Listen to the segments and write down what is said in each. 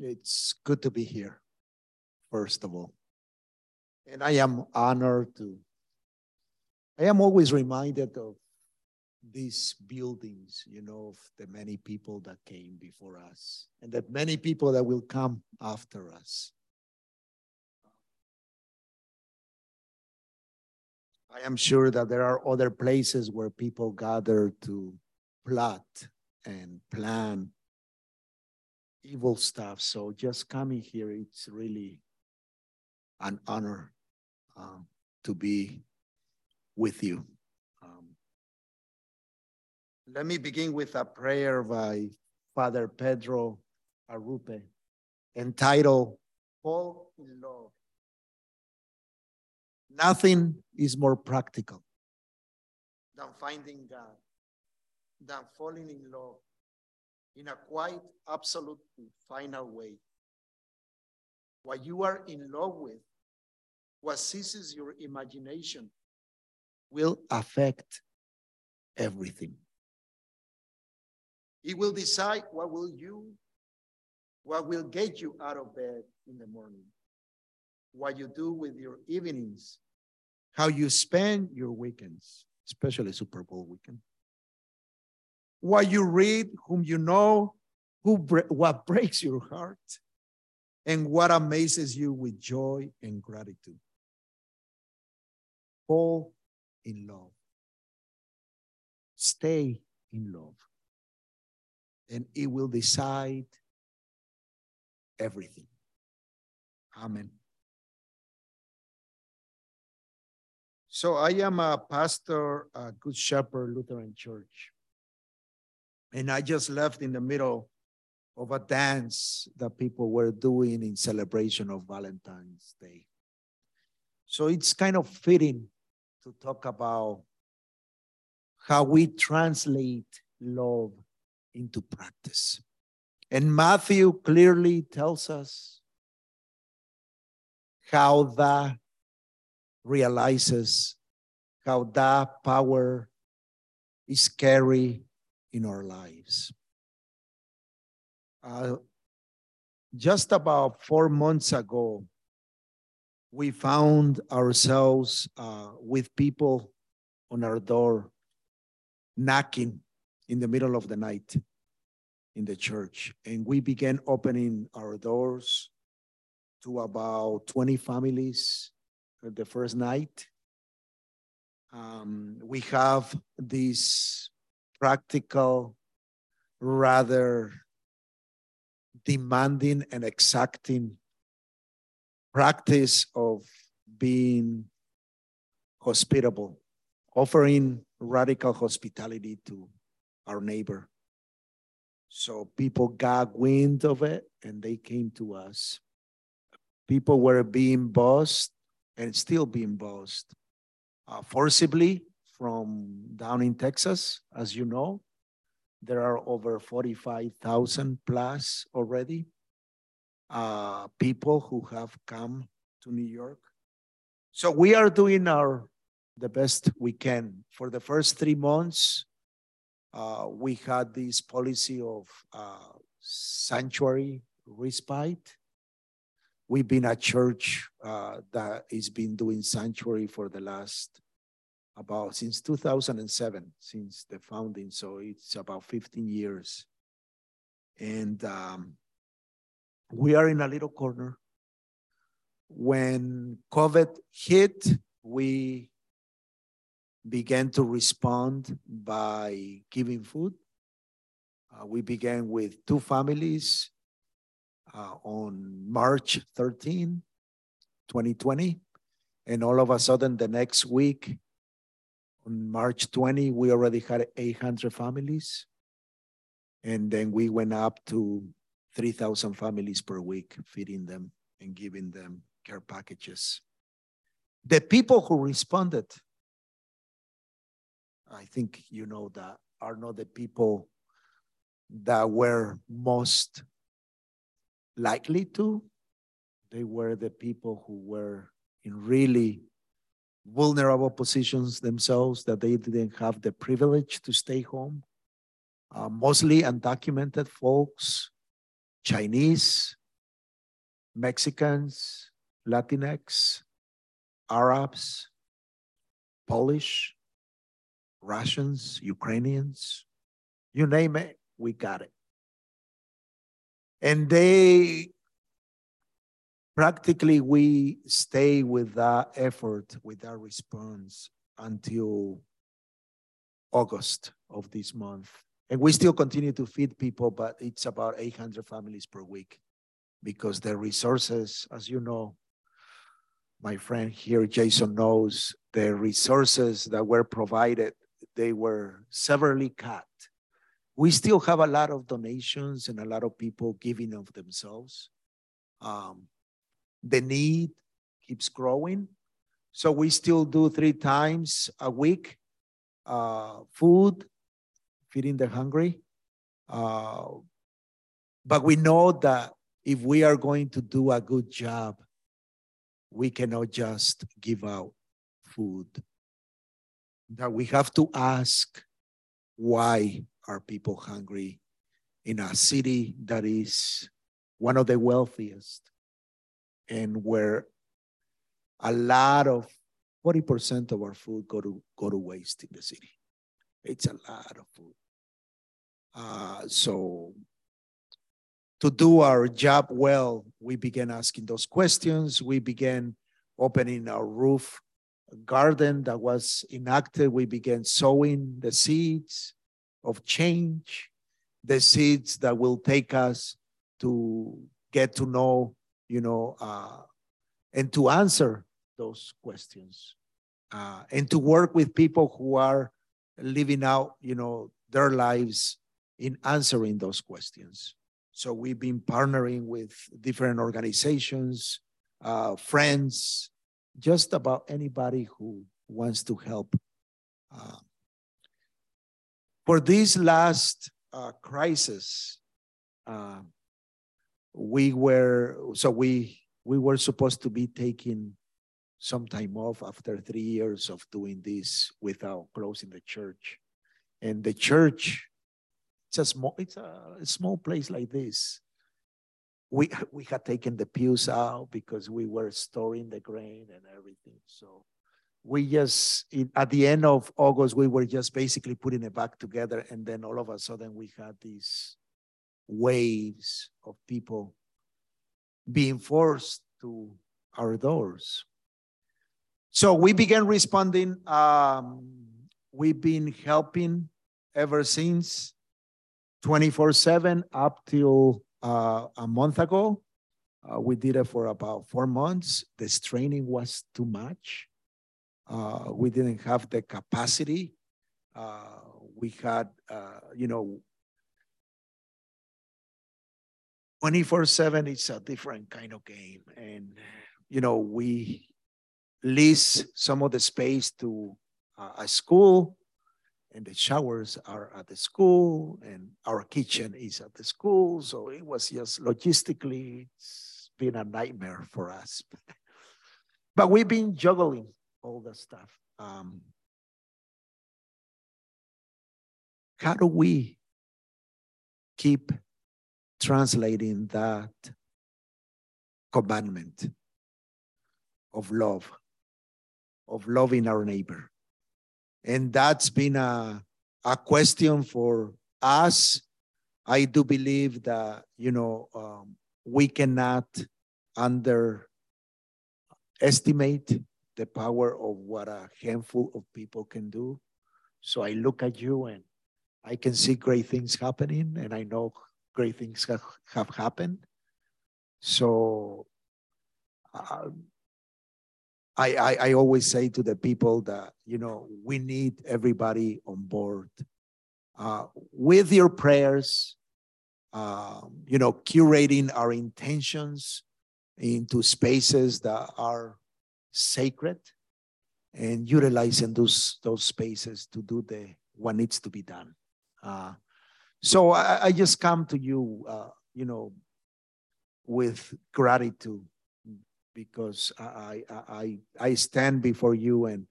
It's good to be here, first of all. And I am honored to, I am always reminded of these buildings, you know, of the many people that came before us and that many people that will come after us. I am sure that there are other places where people gather to plot and plan evil stuff. So just coming here, it's really an honor um, to be with you. Let me begin with a prayer by Father Pedro Arrupe entitled Fall in Love. Nothing is more practical than finding God, than falling in love in a quite absolute final way. What you are in love with, what seizes your imagination, will affect everything. It will decide what will you, what will get you out of bed in the morning, what you do with your evenings, how you spend your weekends, especially Super Bowl weekend what you read, whom you know, who what breaks your heart, and what amazes you with joy and gratitude. Fall in love. Stay in love. And it will decide everything. Amen. So I am a pastor at Good Shepherd Lutheran Church. And I just left in the middle of a dance that people were doing in celebration of Valentine's Day. So it's kind of fitting to talk about how we translate love into practice. And Matthew clearly tells us how that realizes how that power is carried in our lives. Uh, just about four months ago, we found ourselves uh, with people on our door knocking in the middle of the night in the church. And we began opening our doors to about 20 families the first night. Um, we have this practical, rather demanding and exacting practice of being hospitable, offering radical hospitality to our neighbor. So people got wind of it and they came to us. People were being bossed and still being bossed uh, forcibly from down in Texas, as you know. There are over 45,000 plus already uh, people who have come to New York. So we are doing our the best we can. For the first three months, uh, we had this policy of uh, sanctuary respite. We've been a church uh, that has been doing sanctuary for the last about since 2007, since the founding. So it's about 15 years. And um, we are in a little corner. When COVID hit, we began to respond by giving food. Uh, we began with two families uh, on March 13, 2020. And all of a sudden, the next week, on March 20, we already had 800 families. And then we went up to 3,000 families per week, feeding them and giving them care packages. The people who responded, I think you know that, are not the people that were most likely to. They were the people who were in really vulnerable positions themselves, that they didn't have the privilege to stay home. Uh, mostly undocumented folks, Chinese, Mexicans, Latinx, Arabs, Polish, Russians, Ukrainians, you name it, we got it. And they practically we stay with that effort, with that response until August of this month. And we still continue to feed people, but it's about 800 families per week because the resources, as you know, my friend here, Jason knows, the resources that were provided, they were severely cut. We still have a lot of donations and a lot of people giving of themselves. Um, the need keeps growing. So we still do three times a week uh, food, feeding the hungry. Uh, but we know that if we are going to do a good job, we cannot just give out food. That we have to ask why are people hungry in a city that is one of the wealthiest and where a lot of 40% of our food go to go to waste in the city. It's a lot of food. Uh, so to do our job well, we began asking those questions. We began opening our roof garden that was enacted. We began sowing the seeds of change, the seeds that will take us to get to know you know, uh, and to answer those questions uh, and to work with people who are living out, you know, their lives in answering those questions. So we've been partnering with different organizations, uh, friends, just about anybody who wants to help. Uh, for this last uh, crisis, uh, we were so we we were supposed to be taking some time off after three years of doing this without closing the church and the church it's a small it's a, a small place like this we we had taken the pews out because we were storing the grain and everything so we just at the end of august we were just basically putting it back together and then all of a sudden we had these waves of people being forced to our doors. So we began responding. Um, we've been helping ever since 24 7 up till uh, a month ago. Uh, we did it for about four months. The straining was too much. Uh, we didn't have the capacity. Uh, we had, uh, you know, 24 7 it's a different kind of game and you know we lease some of the space to uh, a school and the showers are at the school and our kitchen is at the school so it was just logistically it's been a nightmare for us but we've been juggling all the stuff um, how do we keep translating that commandment of love, of loving our neighbor. And that's been a, a question for us. I do believe that, you know, um, we cannot underestimate the power of what a handful of people can do. So I look at you and I can see great things happening, and I know great things have, have happened. So uh, I, I, I always say to the people that, you know, we need everybody on board. Uh, with your prayers, uh, you know, curating our intentions into spaces that are sacred and utilizing those those spaces to do the what needs to be done. Uh, So I, I just come to you, uh, you know, with gratitude because I, I, I, stand before you and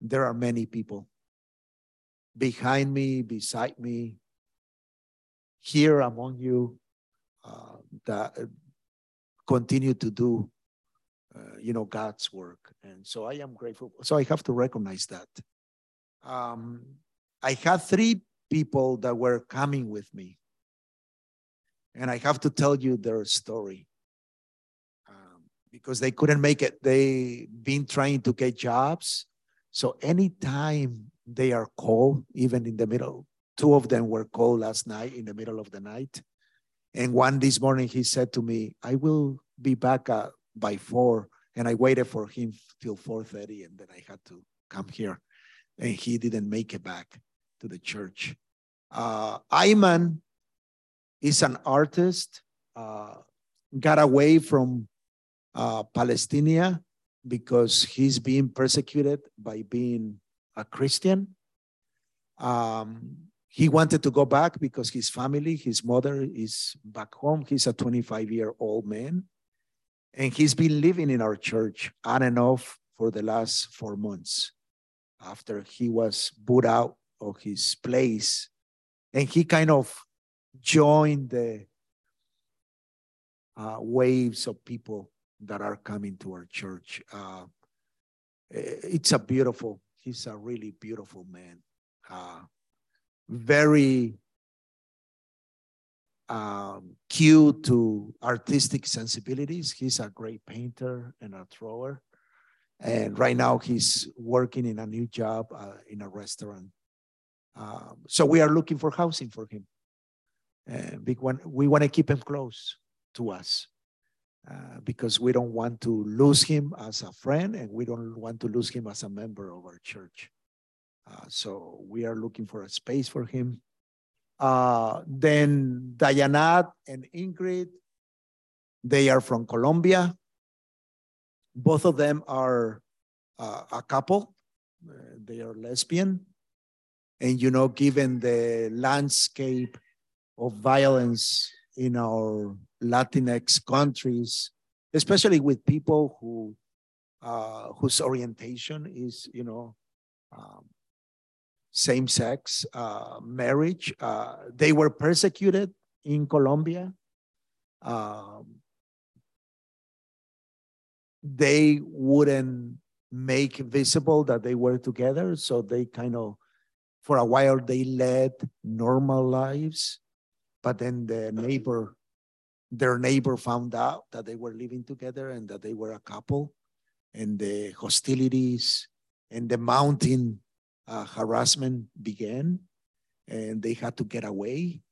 there are many people behind me, beside me, here among you uh, that continue to do, uh, you know, God's work. And so I am grateful. So I have to recognize that. Um, I had three people that were coming with me. And I have to tell you their story because they couldn't make it. They've been trying to get jobs. So anytime they are called, even in the middle, two of them were called last night in the middle of the night. And one this morning, he said to me, I will be back uh, by four. And I waited for him till 4.30 and then I had to come here. And he didn't make it back to the church. Uh, Ayman is an artist, uh, got away from uh, because he's being persecuted by being a Christian. Um, he wanted to go back because his family, his mother is back home. He's a 25 year old man. And he's been living in our church on and off for the last four months after he was put out of his place. And he kind of joined the uh, waves of people that are coming to our church. Uh, it's a beautiful, he's a really beautiful man. Uh, very um, cute to artistic sensibilities. He's a great painter and a thrower. And right now he's working in a new job uh, in a restaurant. Um, so we are looking for housing for him. And we want, we want to keep him close to us uh, because we don't want to lose him as a friend and we don't want to lose him as a member of our church. Uh, so we are looking for a space for him. Uh, then Dayanat and Ingrid, they are from Colombia. Both of them are uh, a couple. Uh, they are lesbian. And, you know, given the landscape of violence in our Latinx countries, especially with people who uh, whose orientation is, you know, um, same sex uh, marriage. Uh, they were persecuted in Colombia. Um, they wouldn't make visible that they were together. So they kind of, for a while, they led normal lives. But then the neighbor, their neighbor found out that they were living together and that they were a couple. And the hostilities and the mountain uh, harassment began and they had to get away.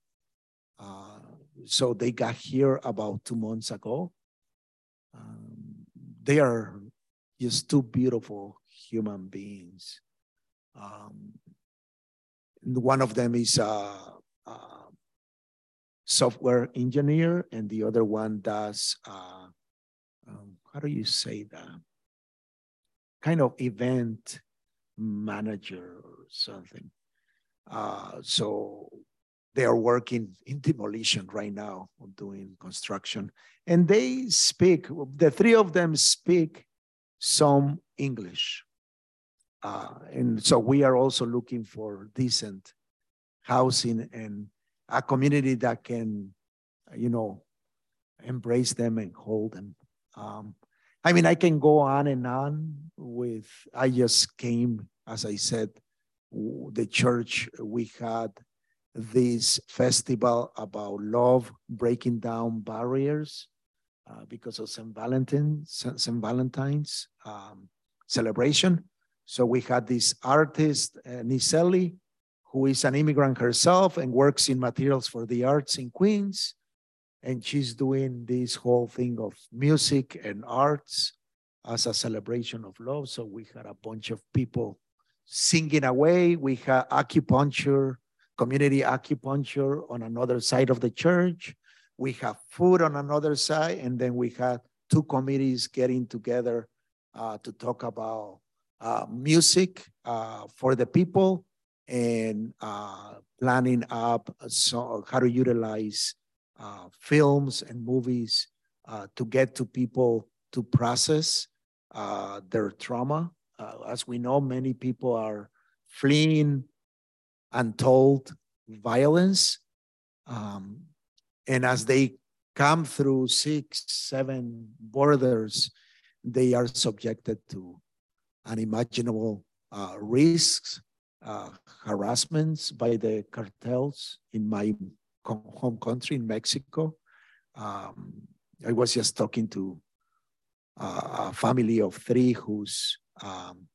Uh, so they got here about two months ago. Um, they are just two beautiful human beings. Um, one of them is a, a, software engineer, and the other one does, uh, um, how do you say that? Kind of event manager or something. Uh, so they are working in demolition right now, doing construction. And they speak, the three of them speak some English. Uh, and so we are also looking for decent housing and a community that can, you know, embrace them and hold them. Um, I mean, I can go on and on with, I just came, as I said, the church, we had this festival about love, breaking down barriers uh, because of St. Valentine's, St. Valentine's um, celebration. So we had this artist, uh, who is an immigrant herself and works in materials for the arts in Queens and she's doing this whole thing of music and arts as a celebration of love. So we had a bunch of people singing away. We had acupuncture, community acupuncture on another side of the church. We have food on another side, and then we had two committees getting together uh, to talk about uh, music uh, for the people and uh, planning up so how to utilize uh, films and movies uh, to get to people to process uh, their trauma. Uh, as we know, many people are fleeing untold violence. Um, and as they come through six, seven borders, they are subjected to unimaginable uh, risks, uh, harassments by the cartels in my home country in Mexico. Um, I was just talking to uh, a family of three whose um,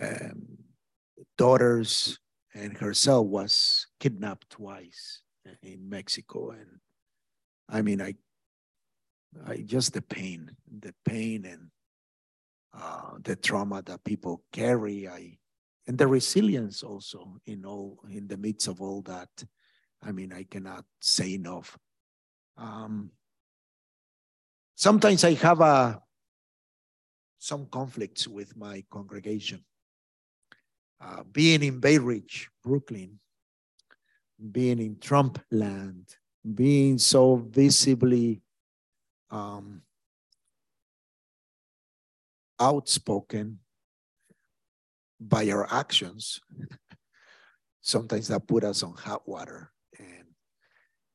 um, daughters and herself was kidnapped twice in Mexico. And I mean, I, I just the pain, the pain and uh, the trauma that people carry. I, and the resilience also in all in the midst of all that. I mean, I cannot say enough. Um, sometimes I have a some conflicts with my congregation. Uh, being in Bay Ridge, Brooklyn, being in Trump land, being so visibly um, outspoken by our actions, sometimes that put us on hot water. And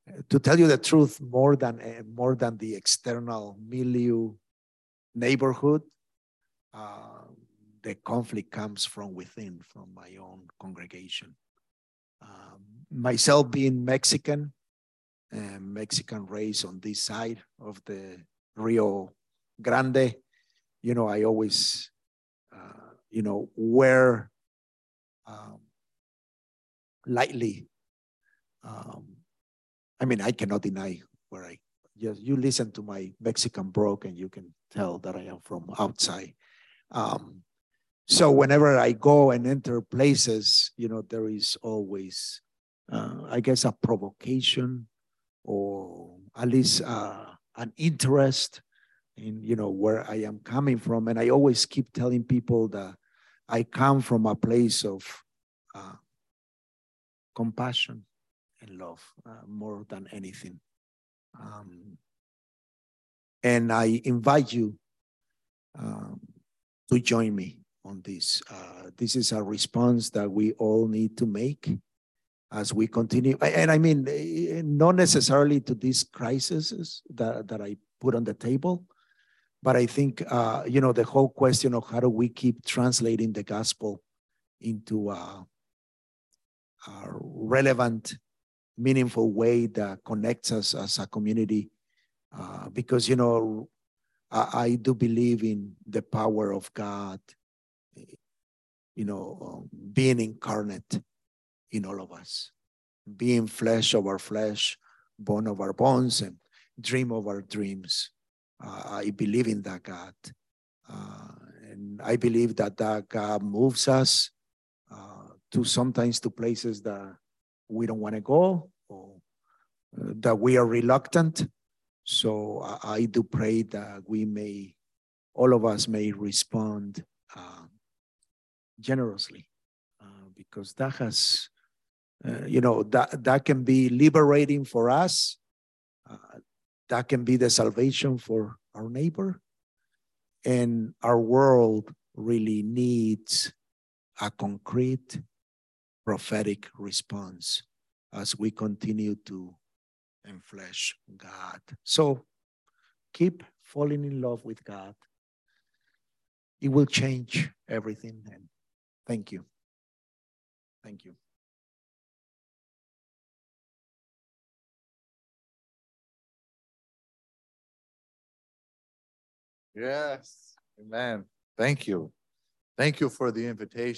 uh, to tell you the truth, more than uh, more than the external milieu neighborhood, uh, the conflict comes from within, from my own congregation. Um, myself being Mexican, and Mexican race on this side of the Rio Grande, you know, I always, uh, you know, wear um, lightly. Um, I mean, I cannot deny where I just you listen to my Mexican brogue and you can tell that I am from outside. Um, so whenever I go and enter places, you know, there is always, uh, I guess, a provocation or at least uh, an interest in, you know, where I am coming from. And I always keep telling people that I come from a place of uh, compassion and love uh, more than anything. Um, and I invite you um, to join me on this. Uh, this is a response that we all need to make as we continue. And I mean, eh, not necessarily to these crises that, that I put on the table, but I think, uh, you know, the whole question of how do we keep translating the gospel into a, a relevant, meaningful way that connects us as a community. Uh, because, you know, I, I, do believe in the power of God, you know, um, being incarnate in all of us, being flesh of our flesh, bone of our bones, and dream of our dreams. Uh, I believe in that God. Uh, and I believe that that God moves us uh, to sometimes to places that we don't want to go or that we are reluctant. So I, I, do pray that we may, all of us may respond uh, generously uh, because that has uh, you know, that, that can be liberating for us. That can be the salvation for our neighbor. And our world really needs a concrete prophetic response as we continue to enflesh God. So keep falling in love with God. It will change everything. And thank you. Thank you. Yes. Amen. Thank you. Thank you for the invitation.